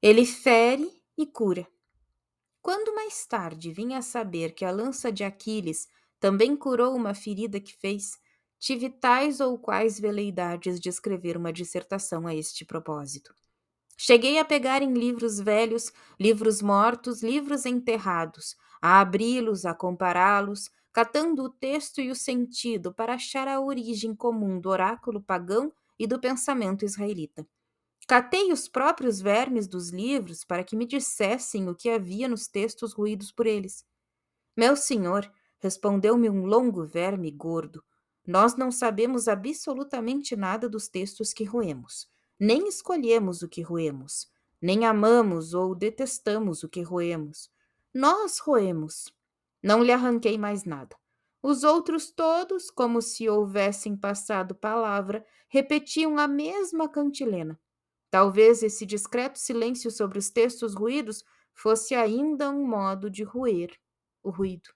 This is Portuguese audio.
Ele fere e cura. Quando mais tarde vim a saber que a lança de Aquiles também curou uma ferida que fez, tive tais ou quais veleidades de escrever uma dissertação a este propósito. Cheguei a pegar em livros velhos, livros mortos, livros enterrados, a abri-los, a compará-los, catando o texto e o sentido para achar a origem comum do oráculo pagão e do pensamento israelita. Catei os próprios vermes dos livros para que me dissessem o que havia nos textos ruídos por eles. Meu senhor, respondeu-me um longo verme gordo, nós não sabemos absolutamente nada dos textos que roemos nem escolhemos o que roemos, nem amamos ou detestamos o que roemos. Nós roemos. Não lhe arranquei mais nada. Os outros todos, como se houvessem passado palavra, repetiam a mesma cantilena. Talvez esse discreto silêncio sobre os textos ruídos fosse ainda um modo de roer o ruído.